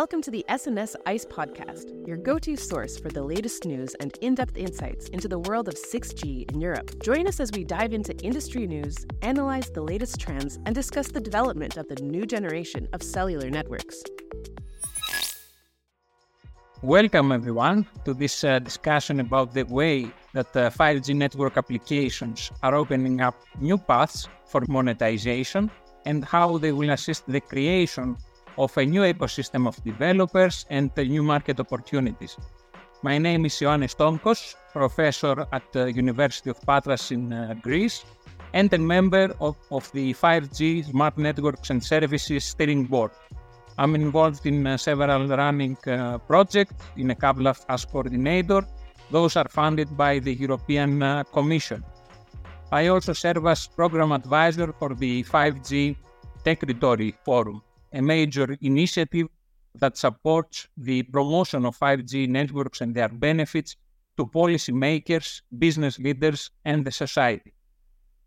Welcome to the SNS ICE podcast, your go to source for the latest news and in depth insights into the world of 6G in Europe. Join us as we dive into industry news, analyze the latest trends, and discuss the development of the new generation of cellular networks. Welcome, everyone, to this uh, discussion about the way that uh, 5G network applications are opening up new paths for monetization and how they will assist the creation of a new ecosystem of developers and the new market opportunities. My name is Ioannis Tomkos, professor at the University of Patras in uh, Greece and a member of, of, the 5G Smart Networks and Services Steering Board. I'm involved in uh, several running uh, projects in a couple of as coordinator. Those are funded by the European uh, Commission. I also serve as program advisor for the 5G Techritory Forum a major initiative that supports the promotion of 5G networks and their benefits to policymakers, business leaders, and the society.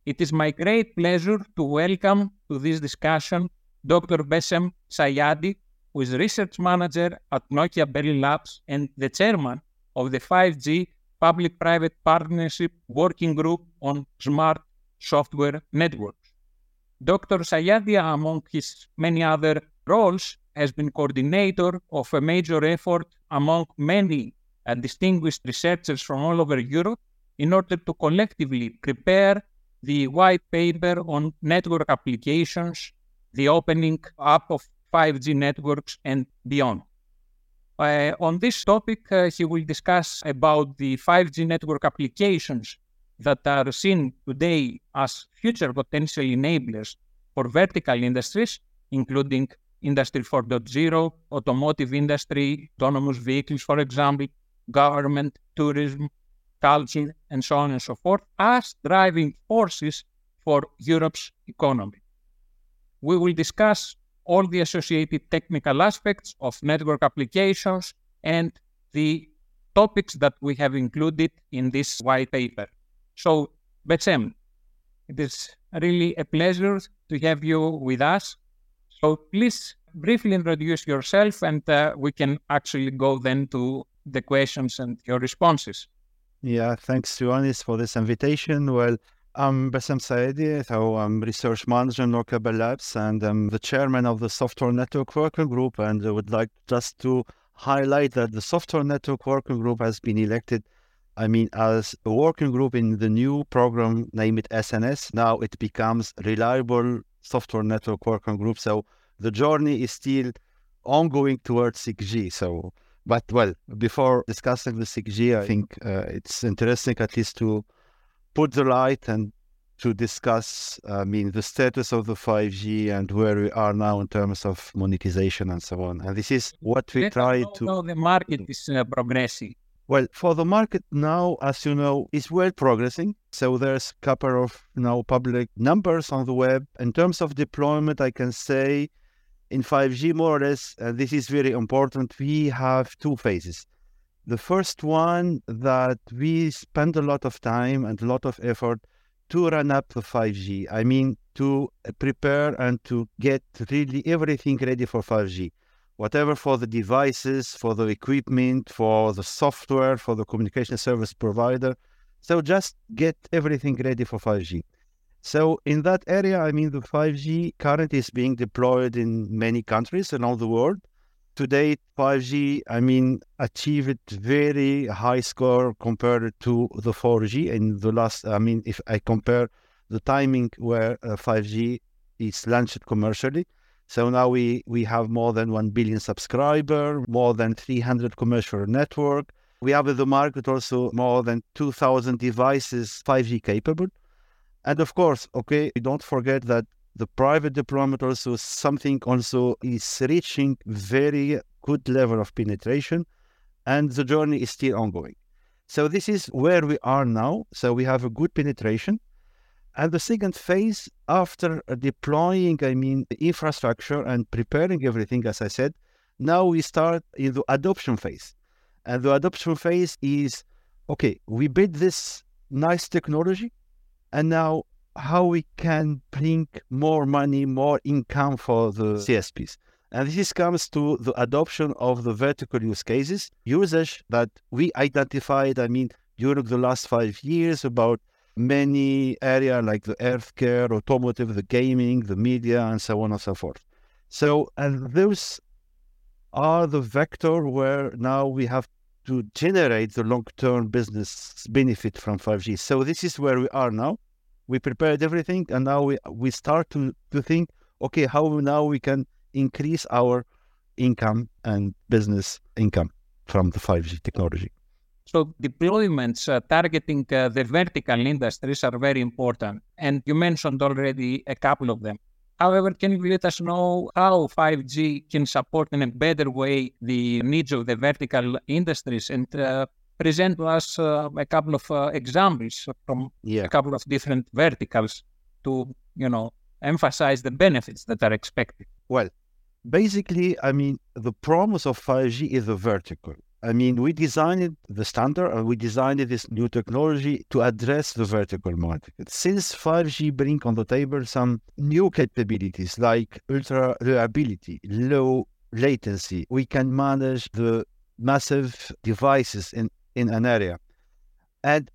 It is my great pleasure to welcome to this discussion Dr. Bessem Sayadi, who is research manager at Nokia Bell Labs and the chairman of the 5G Public-Private Partnership Working Group on Smart Software Networks. Dr. Sayadi, among his many other roles, has been coordinator of a major effort among many uh, distinguished researchers from all over Europe in order to collectively prepare the white paper on network applications, the opening up of 5G networks, and beyond. Uh, on this topic, uh, he will discuss about the 5G network applications that are seen today as future potential enablers for vertical industries, including Industry 4.0, automotive industry, autonomous vehicles, for example, government, tourism, culture, and so on and so forth, as driving forces for Europe's economy. We will discuss all the associated technical aspects of network applications and the topics that we have included in this white paper. So, Bessem, it is really a pleasure to have you with us. So, please briefly introduce yourself and uh, we can actually go then to the questions and your responses. Yeah, thanks to for this invitation. Well, I'm Bessem Sayadi, so I'm research manager in Nokia Labs and I'm the chairman of the Software Network Working Group. And I would like just to highlight that the Software Network Working Group has been elected I mean, as a working group in the new program, name it SNS, now it becomes Reliable Software Network Working Group. So the journey is still ongoing towards 6G. So, but well, before discussing the 6G, I think uh, it's interesting at least to put the light and to discuss, I mean, the status of the 5G and where we are now in terms of monetization and so on. And this is what we Let try to. to. the market is uh, progressing. Well, for the market now, as you know, is well progressing. So there's a couple of now public numbers on the web. In terms of deployment, I can say in 5G more or less, uh, this is very important. We have two phases. The first one that we spend a lot of time and a lot of effort to run up the 5G. I mean, to prepare and to get really everything ready for 5G whatever for the devices, for the equipment, for the software, for the communication service provider. So just get everything ready for 5G. So in that area, I mean, the 5G currently is being deployed in many countries around the world. Today, 5G, I mean, achieved very high score compared to the 4G. In the last, I mean, if I compare the timing where uh, 5G is launched commercially, so now we, we have more than 1 billion subscriber, more than 300 commercial network. We have in the market also more than 2,000 devices 5G capable. And of course, okay, don't forget that the private deployment also something also is reaching very good level of penetration and the journey is still ongoing. So this is where we are now. So we have a good penetration. And the second phase, after deploying, I mean, the infrastructure and preparing everything, as I said, now we start in the adoption phase. And the adoption phase is okay, we build this nice technology, and now how we can bring more money, more income for the CSPs. And this comes to the adoption of the vertical use cases, usage that we identified, I mean, during the last five years about many area like the healthcare, automotive, the gaming, the media, and so on and so forth. So, and those are the vector where now we have to generate the long-term business benefit from 5G. So this is where we are now. We prepared everything, and now we we start to to think, okay, how now we can increase our income and business income from the 5G technology. So deployments uh, targeting uh, the vertical industries are very important, and you mentioned already a couple of them. However, can you let us know how 5G can support in a better way the needs of the vertical industries and uh, present to us uh, a couple of uh, examples from yeah. a couple of different verticals to, you know, emphasize the benefits that are expected? Well, basically, I mean, the promise of 5G is a vertical. I mean, we designed the standard and we designed this new technology to address the vertical market. Since 5G bring on the table some new capabilities like ultra reliability, low latency, we can manage the massive devices in, in an area. And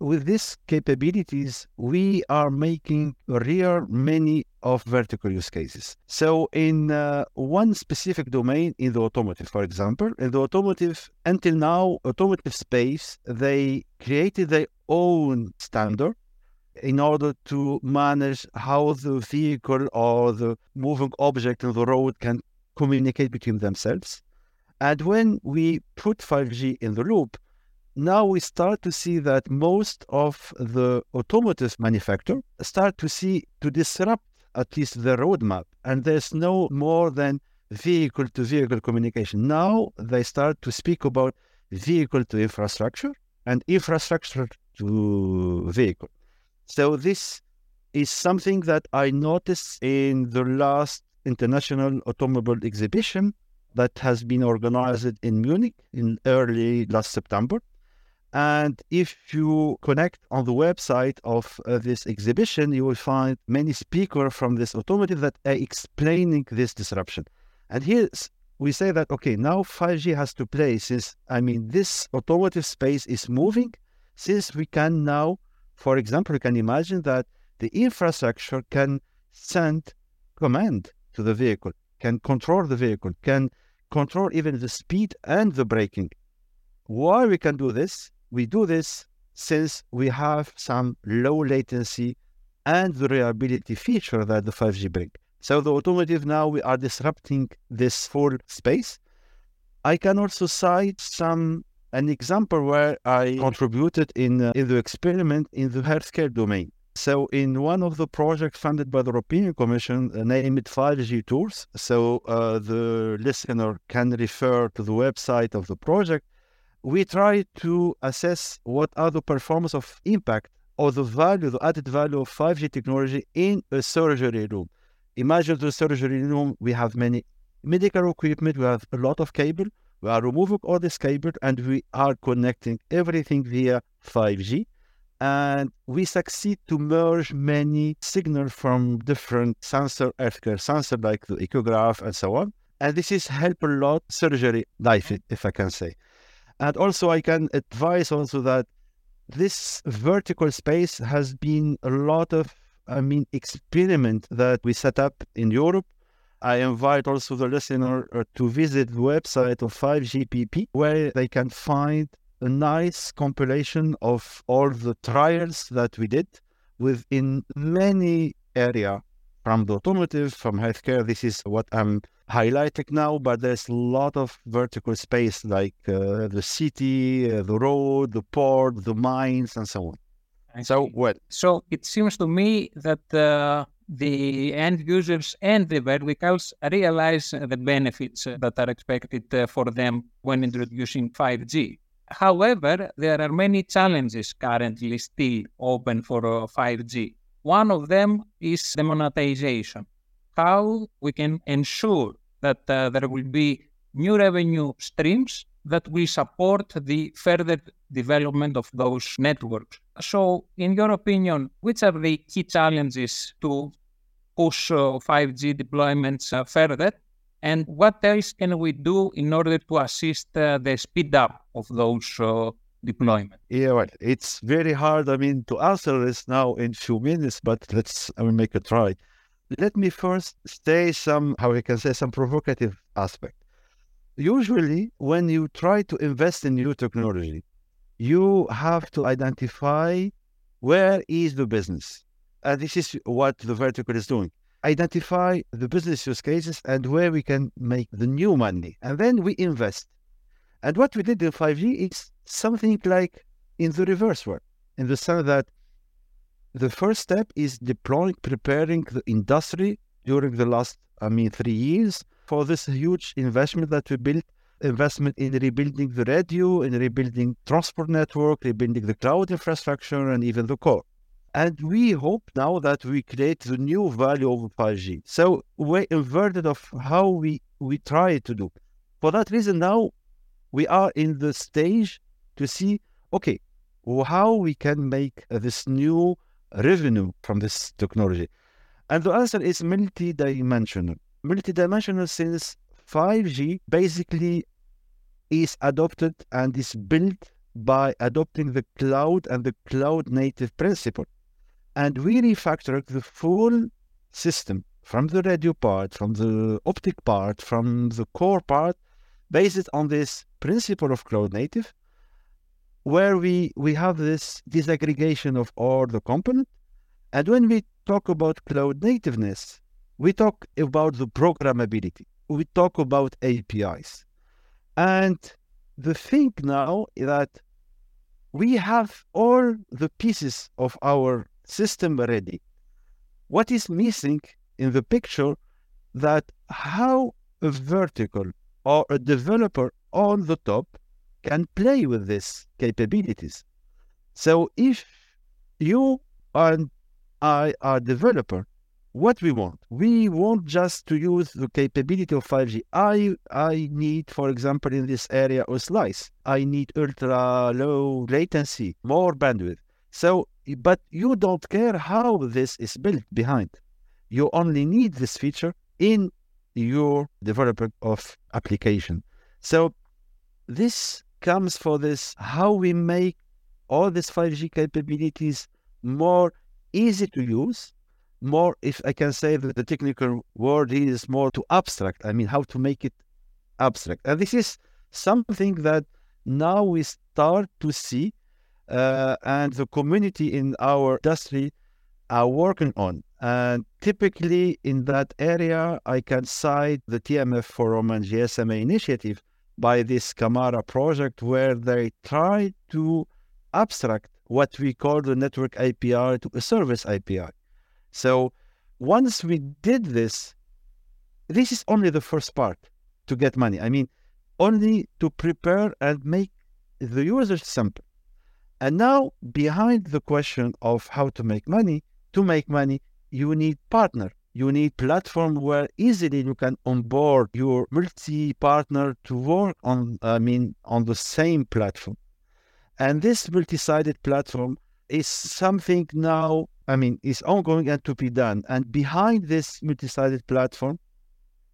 with these capabilities, we are making real many of vertical use cases. So, in uh, one specific domain, in the automotive, for example, in the automotive, until now, automotive space, they created their own standard in order to manage how the vehicle or the moving object on the road can communicate between themselves. And when we put 5G in the loop, now we start to see that most of the automotive manufacturer start to see to disrupt at least the roadmap and there's no more than vehicle to vehicle communication. Now they start to speak about vehicle to infrastructure and infrastructure to vehicle. So this is something that i noticed in the last international automobile exhibition that has been organized in munich in early last september and if you connect on the website of uh, this exhibition, you will find many speakers from this automotive that are explaining this disruption. And here we say that, okay, now 5G has to play since, I mean, this automotive space is moving, since we can now, for example, we can imagine that the infrastructure can send command to the vehicle, can control the vehicle, can control even the speed and the braking. Why we can do this? We do this since we have some low latency and the reliability feature that the 5G brings. So the automotive now we are disrupting this full space. I can also cite some an example where I contributed in uh, in the experiment in the healthcare domain. So in one of the projects funded by the European Commission, uh, named 5G Tours. So uh, the listener can refer to the website of the project we try to assess what are the performance of impact or the value, the added value of 5G technology in a surgery room. Imagine the surgery room, we have many medical equipment, we have a lot of cable, we are removing all this cable and we are connecting everything via 5G. And we succeed to merge many signals from different sensor, healthcare sensor like the echograph and so on. And this is help a lot surgery life, mm-hmm. if I can say. And also, I can advise also that this vertical space has been a lot of, I mean, experiment that we set up in Europe. I invite also the listener uh, to visit the website of 5G PPP, where they can find a nice compilation of all the trials that we did within many area from the automotive, from healthcare. This is what I'm highlighting now, but there's a lot of vertical space like uh, the city, uh, the road, the port, the mines, and so on. I so what? So it seems to me that uh, the end users and the verticals realize the benefits that are expected uh, for them when introducing 5G. However, there are many challenges currently still open for 5G. Uh, One of them is the monetization how we can ensure that uh, there will be new revenue streams that will support the further development of those networks. So, in your opinion, which are the key challenges to push uh, 5G deployments uh, further And what else can we do in order to assist uh, the speed up of those uh, deployments? Yeah, well, it's very hard. I mean, to answer this now in few minutes, but let's I will make a try. Let me first say some, how we can say, some provocative aspect. Usually, when you try to invest in new technology, you have to identify where is the business. And this is what the vertical is doing. Identify the business use cases and where we can make the new money. And then we invest. And what we did in 5G is something like in the reverse world, in the sense that the first step is deploying, preparing the industry during the last, I mean, three years for this huge investment that we built investment in rebuilding the radio, in rebuilding transport network, rebuilding the cloud infrastructure, and even the core. And we hope now that we create the new value of 5G. So we're inverted of how we, we try to do. For that reason, now we are in the stage to see, okay, how we can make this new revenue from this technology. And the answer is multi-dimensional. Multi-dimensional since 5G basically is adopted and is built by adopting the cloud and the cloud native principle. And we refactor the full system from the radio part, from the optic part, from the core part, based on this principle of cloud native, where we, we have this disaggregation of all the component. And when we talk about cloud nativeness, we talk about the programmability. We talk about APIs. And the thing now is that we have all the pieces of our system ready. What is missing in the picture that how a vertical or a developer on the top can play with these capabilities. So if you and I are developer, what we want. We want just to use the capability of 5G. I I need, for example, in this area a slice. I need ultra low latency, more bandwidth. So, but you don't care how this is built behind. You only need this feature in your development of application. So, this comes for this how we make all these 5G capabilities more easy to use more, if I can say that the technical word is more to abstract. I mean, how to make it abstract. And this is something that now we start to see, uh, and the community in our industry are working on. And typically in that area, I can cite the TMF Forum and GSMA initiative by this Camara project, where they try to abstract what we call the network API to a service API. So once we did this, this is only the first part to get money. I mean, only to prepare and make the user simple. And now, behind the question of how to make money, to make money, you need partner. You need platform where easily you can onboard your multi-partner to work on, I mean, on the same platform. And this multi-sided platform is something now I mean, is ongoing and to be done. And behind this multi-sided platform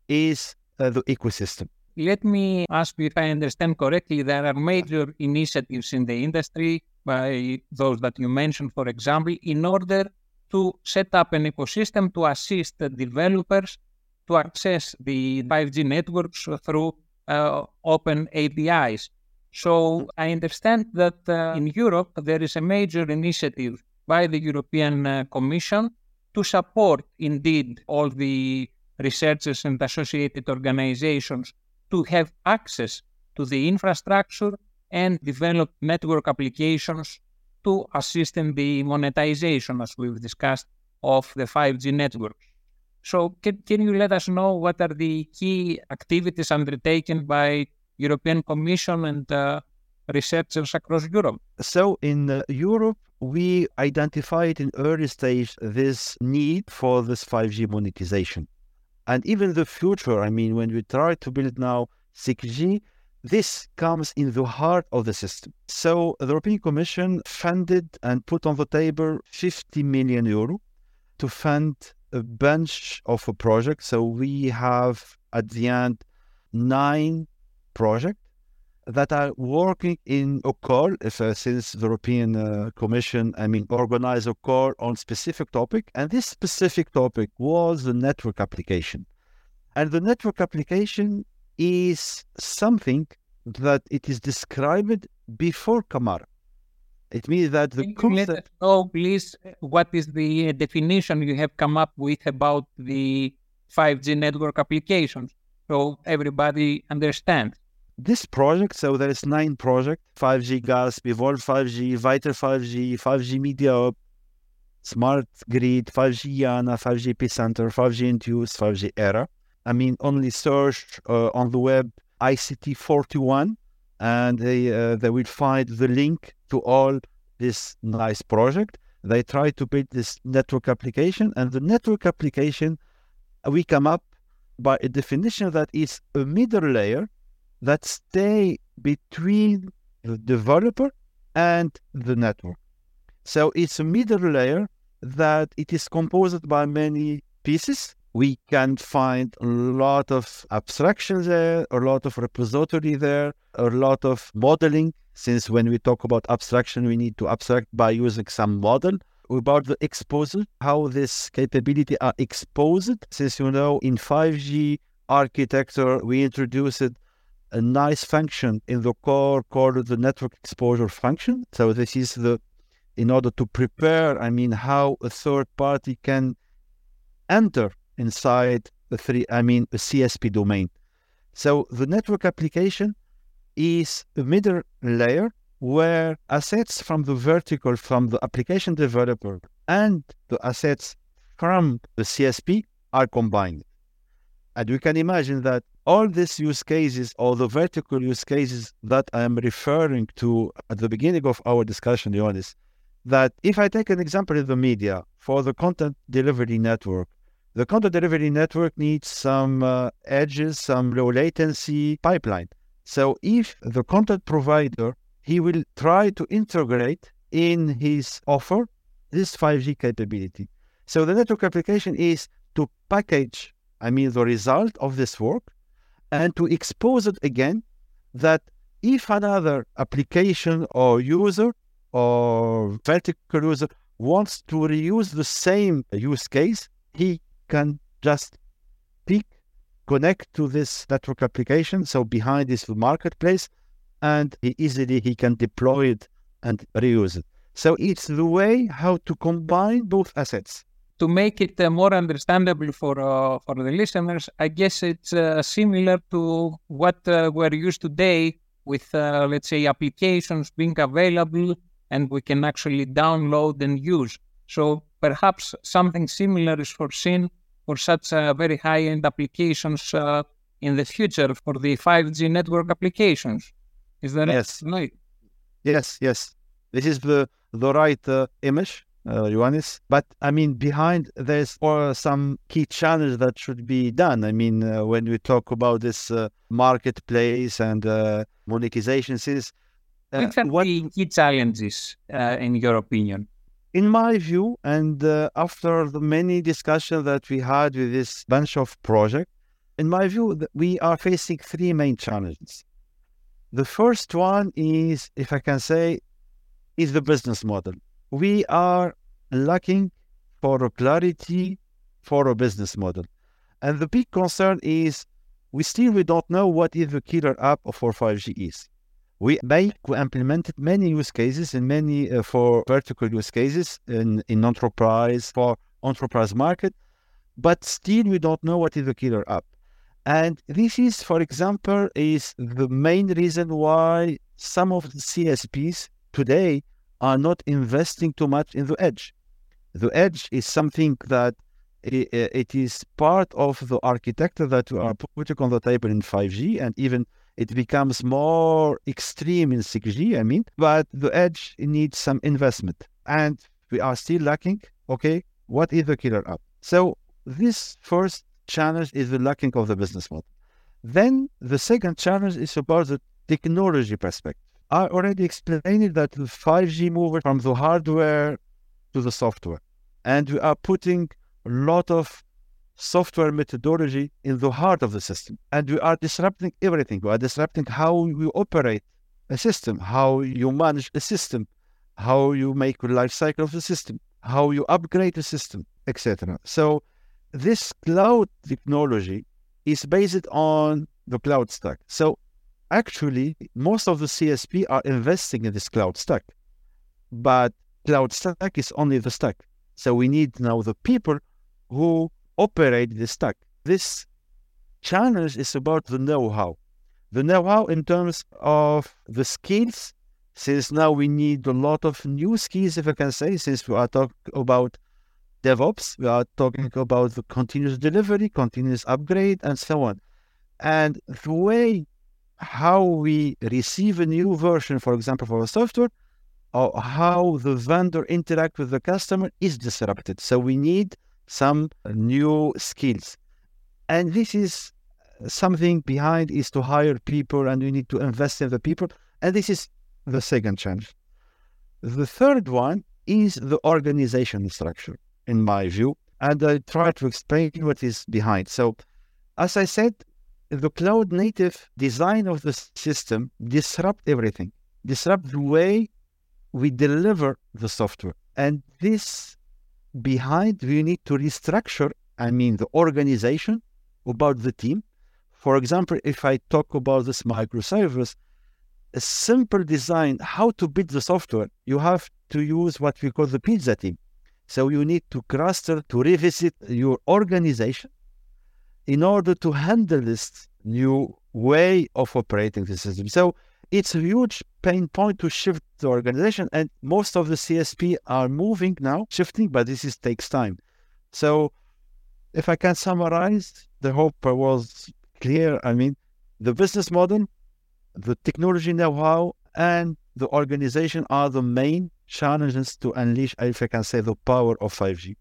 is uh, the ecosystem. Let me ask you if I understand correctly. There are major initiatives in the industry by those that you mentioned, for example, in order to set up an ecosystem to assist developers to access the 5G networks through uh, open APIs. So I understand that uh, in Europe there is a major initiative by the European uh, Commission to support indeed all the researchers and associated organizations to have access to the infrastructure and develop network applications to assist in the monetization, as we've discussed, of the 5G network. So can, can you let us know what are the key activities undertaken by European Commission and uh, researchers across Europe? So in uh, Europe, we identified in early stage this need for this 5G monetization. And even the future, I mean, when we try to build now 6G, this comes in the heart of the system. So the European Commission funded and put on the table 50 million euro to fund a bunch of a project. So we have at the end nine projects that are working in a call if, uh, since the European uh, Commission, I mean, organize a call on specific topic. And this specific topic was the network application. And the network application is something that it is described before Camara. It means that the concept. know, please, what is the uh, definition you have come up with about the 5G network applications so everybody understands? this project, so there is nine project, 5GASP, Evolve 5G, Vital 5G, 5G Media Smart Grid, 5G-IANA, 5G Epicenter, 5G Induce, 5G Era. I mean, only search uh, on the web ICT 41 and they, uh, they will find the link to all this nice project. They try to build this network application and the network application, we come up by a definition that is a middle layer that stay between the developer and the network. So it's a middle layer that it is composed by many pieces. We can find a lot of abstraction there, a lot of repository there, a lot of modeling. Since when we talk about abstraction, we need to abstract by using some model about the exposure, how this capability are exposed. Since you know in 5G architecture, we introduced a nice function in the core called the network exposure function. So this is the in order to prepare, I mean, how a third party can enter inside the three, I mean, a CSP domain. So the network application is a middle layer where assets from the vertical, from the application developer, and the assets from the CSP are combined. And we can imagine that all these use cases or the vertical use cases that I am referring to at the beginning of our discussion, Ioannis, that if I take an example in the media for the content delivery network, the content delivery network needs some uh, edges, some low latency pipeline. So if the content provider, he will try to integrate in his offer this 5G capability. So the network application is to package, I mean, the result of this work and to expose it again that if another application or user or vertical user wants to reuse the same use case, he can just pick, connect to this network application. So behind is the marketplace, and he easily he can deploy it and reuse it. So it's the way how to combine both assets. To make it uh, more understandable for uh, for the listeners, I guess it's uh, similar to what uh, we're used today with, uh, let's say, applications being available and we can actually download and use. So perhaps something similar is foreseen for such uh, very high-end applications uh, in the future for the 5G network applications. Is that Yes. right? Yes, yes. This is the the right uh, image, uh, Ioannis. But I mean, behind there's uh, some key challenges that should be done. I mean, uh, when we talk about this uh, marketplace and uh, monetization, since uh, Which are what the key challenges, uh, in your opinion? In my view, and uh, after the many discussions that we had with this bunch of projects, in my view, we are facing three main challenges. The first one is, if I can say, is the business model. We are lacking for a clarity for a business model. And the big concern is we still we don't know what is the killer app for 5G is. We make we implemented many use cases in many uh, for vertical use cases in, in enterprise for enterprise market, but still we don't know what is the killer app. And this is, for example, is the main reason why some of the CSPs today are not investing too much in the edge. The edge is something that i- i- it is part of the architecture that we are putting on the table in 5G, and even it becomes more extreme in 6G. I mean, but the edge needs some investment, and we are still lacking. Okay, what is the killer app? So this first challenge is the lacking of the business model. Then the second challenge is about the technology perspective. I already explained that the 5G moved from the hardware to the software, and we are putting a lot of software methodology in the heart of the system. And we are disrupting everything. We are disrupting how you operate a system, how you manage a system, how you make a life cycle of the system, how you upgrade the system, etc. So this cloud technology is based on the cloud stack. So actually, most of the CSP are investing in this cloud stack, but cloud stack is only the stack. So we need now the people who operate the stack. This challenge is about the know-how. The know-how in terms of the skills, since now we need a lot of new skills, if I can say, since we are talking about DevOps, we are talking about the continuous delivery, continuous upgrade, and so on. And the way how we receive a new version, for example, for a software, or how the vendor interact with the customer is disrupted. So we need some new skills. And this is something behind is to hire people and we need to invest in the people. And this is the second challenge. The third one is the organization structure, in my view. And I try to explain what is behind. So, as I said, the cloud native design of the system disrupt everything, disrupt the way we deliver the software. And this behind, we need to restructure, I mean, the organization about the team. For example, if I talk about this microservice, a simple design, how to build the software, you have to use what we call the pizza team. So you need to cluster, to revisit your organization in order to handle this new way of operating the system. So it's a huge pain point to shift the organization, and most of the CSP are moving now, shifting, but this is takes time. So, if I can summarize, the hope was clear. I mean, the business model, the technology know-how, and the organization are the main challenges to unleash, if I can say, the power of 5G.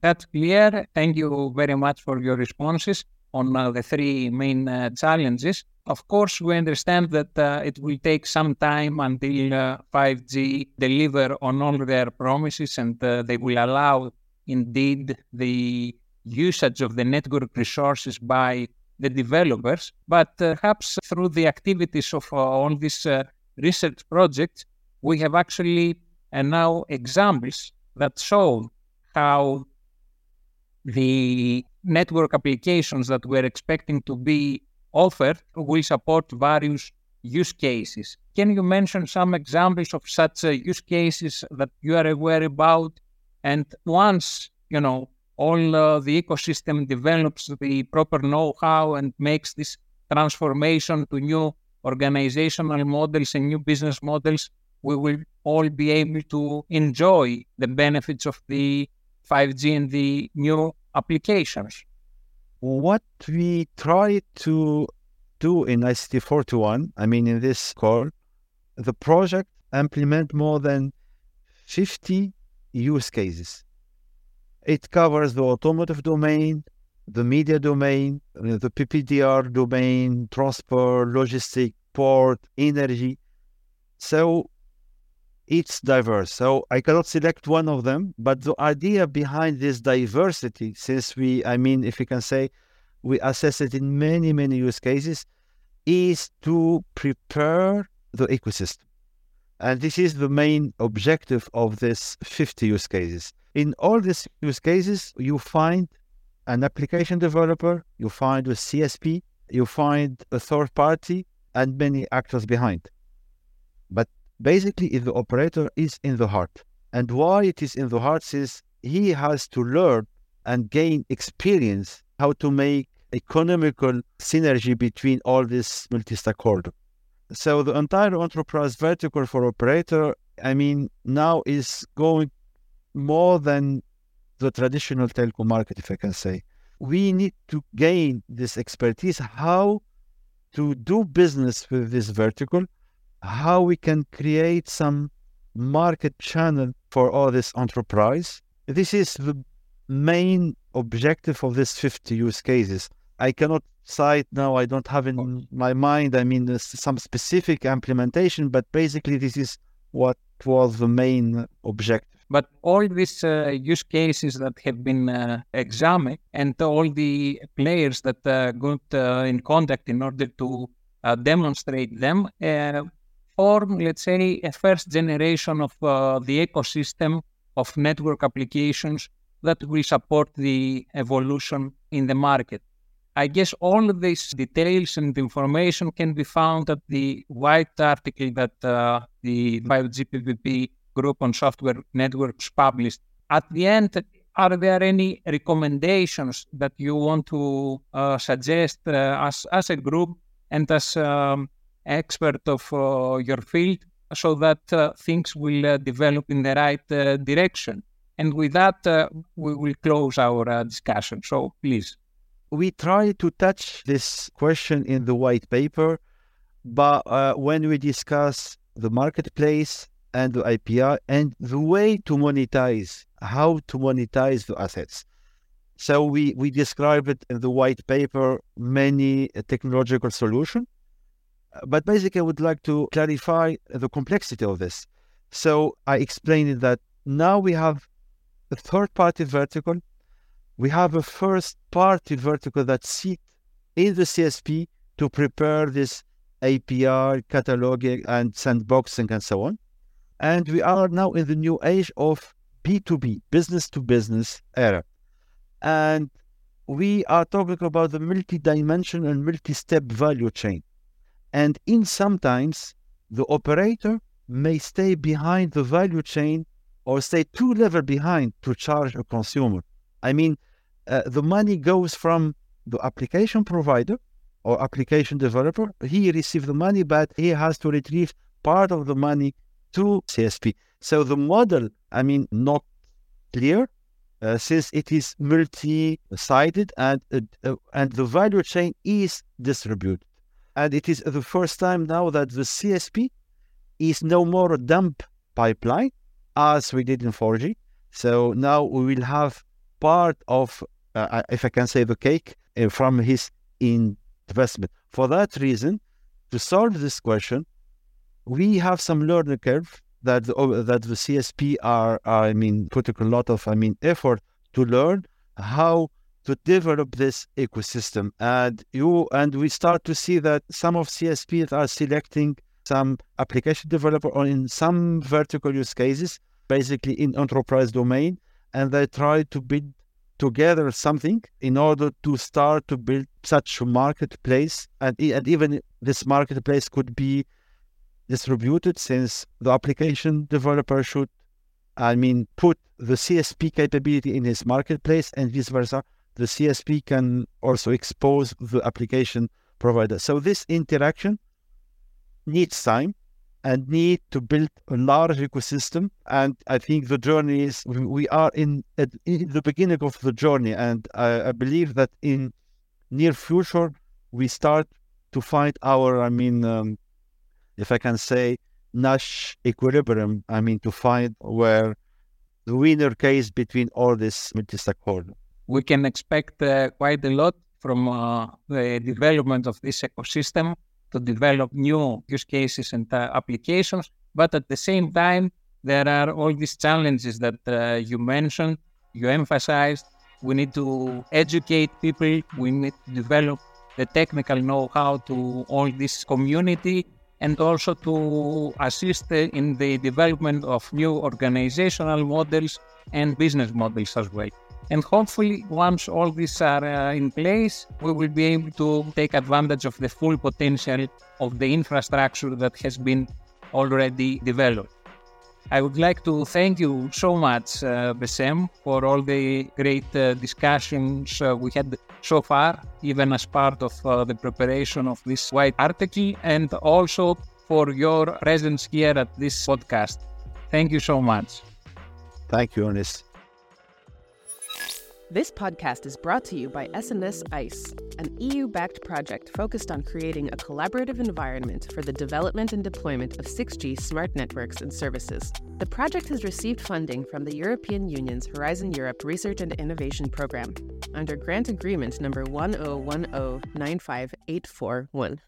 That's clear. Thank you very much for your responses on uh, the three main uh, challenges. Of course, we understand that uh, it will take some time until 5G uh, deliver on all their promises and uh, they will allow indeed the usage of the network resources by the developers. But uh, perhaps through the activities of all these research projects, we have actually now examples that show how the network applications that we're expecting to be offered will support various use cases. Can you mention some examples of such uh, use cases that you are aware about? And once, you know, all uh, the ecosystem develops the proper know-how and makes this transformation to new organizational models and new business models, we will all be able to enjoy the benefits of the 5G and the new applications. What we try to do in ICT 421, I mean, in this call, the project implement more than 50 use cases. It covers the automotive domain, the media domain, the PPDR domain, transport, logistic, port, energy. So it's diverse. So I cannot select one of them, but the idea behind this diversity, since we, I mean, if we can say, we assess it in many, many use cases, is to prepare the ecosystem. And this is the main objective of this 50 use cases. In all these use cases, you find an application developer, you find a CSP, you find a third party, and many actors behind. But basically if the operator is in the heart. And why it is in the heart is he has to learn and gain experience how to make economical synergy between all this multi-stakeholder. So the entire enterprise vertical for operator, I mean, now is going more than the traditional telco market, if I can say. We need to gain this expertise, how to do business with this vertical, how we can create some market channel for all this enterprise. This is the main objective of this 50 use cases. I cannot cite now, I don't have in my mind, I mean, some specific implementation, but basically, this is what was the main objective. But all these uh, use cases that have been uh, examined and all the players that uh, got uh, in contact in order to uh, demonstrate them uh, form, let's say, a first generation of the ecosystem of network applications that will support the evolution in the market. I guess all of these details and information can be found at the white article that uh, the 5G group on software networks published. At the end, are there any recommendations that you want to uh, suggest uh, as, as a group and as um, expert of uh, your field so that uh, things will uh, develop in the right direction? And with that, we will close our discussion. So please we try to touch this question in the white paper, but when we discuss the marketplace and the API and the way to monetize, how to monetize the assets. So we, we describe it in the white paper, many technological solution. But basically, I would like to clarify the complexity of this. So I explained that now we have a third party vertical we have a first party vertical that sits in the CSP to prepare this API, cataloging, and sandboxing, and so on. And we are now in the new age of B2B, business to business era. And we are talking about the multi-dimensional and multi-step value chain. And in sometimes the operator may stay behind the value chain or stay two level behind to charge a consumer. I mean, uh, the money goes from the application provider or application developer. He receives the money, but he has to retrieve part of the money to CSP. So the model, I mean, not clear, uh, since it is multi-sided and uh, uh, and the value chain is distributed. And it is the first time now that the CSP is no more a dump pipeline as we did in 4G. So now we will have part of uh, if I can say, the cake uh, from his investment. For that reason, to solve this question, we have some learning curve that the, that the CSP are, are, I mean, putting a lot of, I mean, effort to learn how to develop this ecosystem. And you and we start to see that some of CSPs are selecting some application developer or in some vertical use cases, basically in enterprise domain, and they try to build together something in order to start to build such marketplace. And, and even this marketplace could be distributed since the application developer should, I mean, put the CSP capability in his marketplace and vice versa. The CSP can also expose the application provider. So this interaction needs time and need to build a large ecosystem. And I think the journey is, we are in, at, in the beginning of the journey. And I, I, believe that in near future, we start to find our, I mean, um, if I can say, Nash equilibrium, I mean, to find where the winner case between all this multi-stakeholder. We can expect uh, quite a lot from uh, the development of this ecosystem to develop new use cases and uh, applications. But at the same time, there are all these challenges that you mentioned, you emphasized. We need to educate people, we need to develop the technical know how to all this community and also to assist in the development of new organizational models and business models as well. And hopefully, once all these are uh, in place, we will be able to take advantage of the full potential of the infrastructure that has been already developed. I would like to thank you so much, uh, Bessem, for all the great uh, discussions uh, we had so far, even as part of uh, the preparation of this white article, and also for your presence here at this podcast. Thank you so much. Thank you, Ernest. This podcast is brought to you by SNS ICE, an EU backed project focused on creating a collaborative environment for the development and deployment of 6G smart networks and services. The project has received funding from the European Union's Horizon Europe Research and Innovation Program under Grant Agreement number 101095841.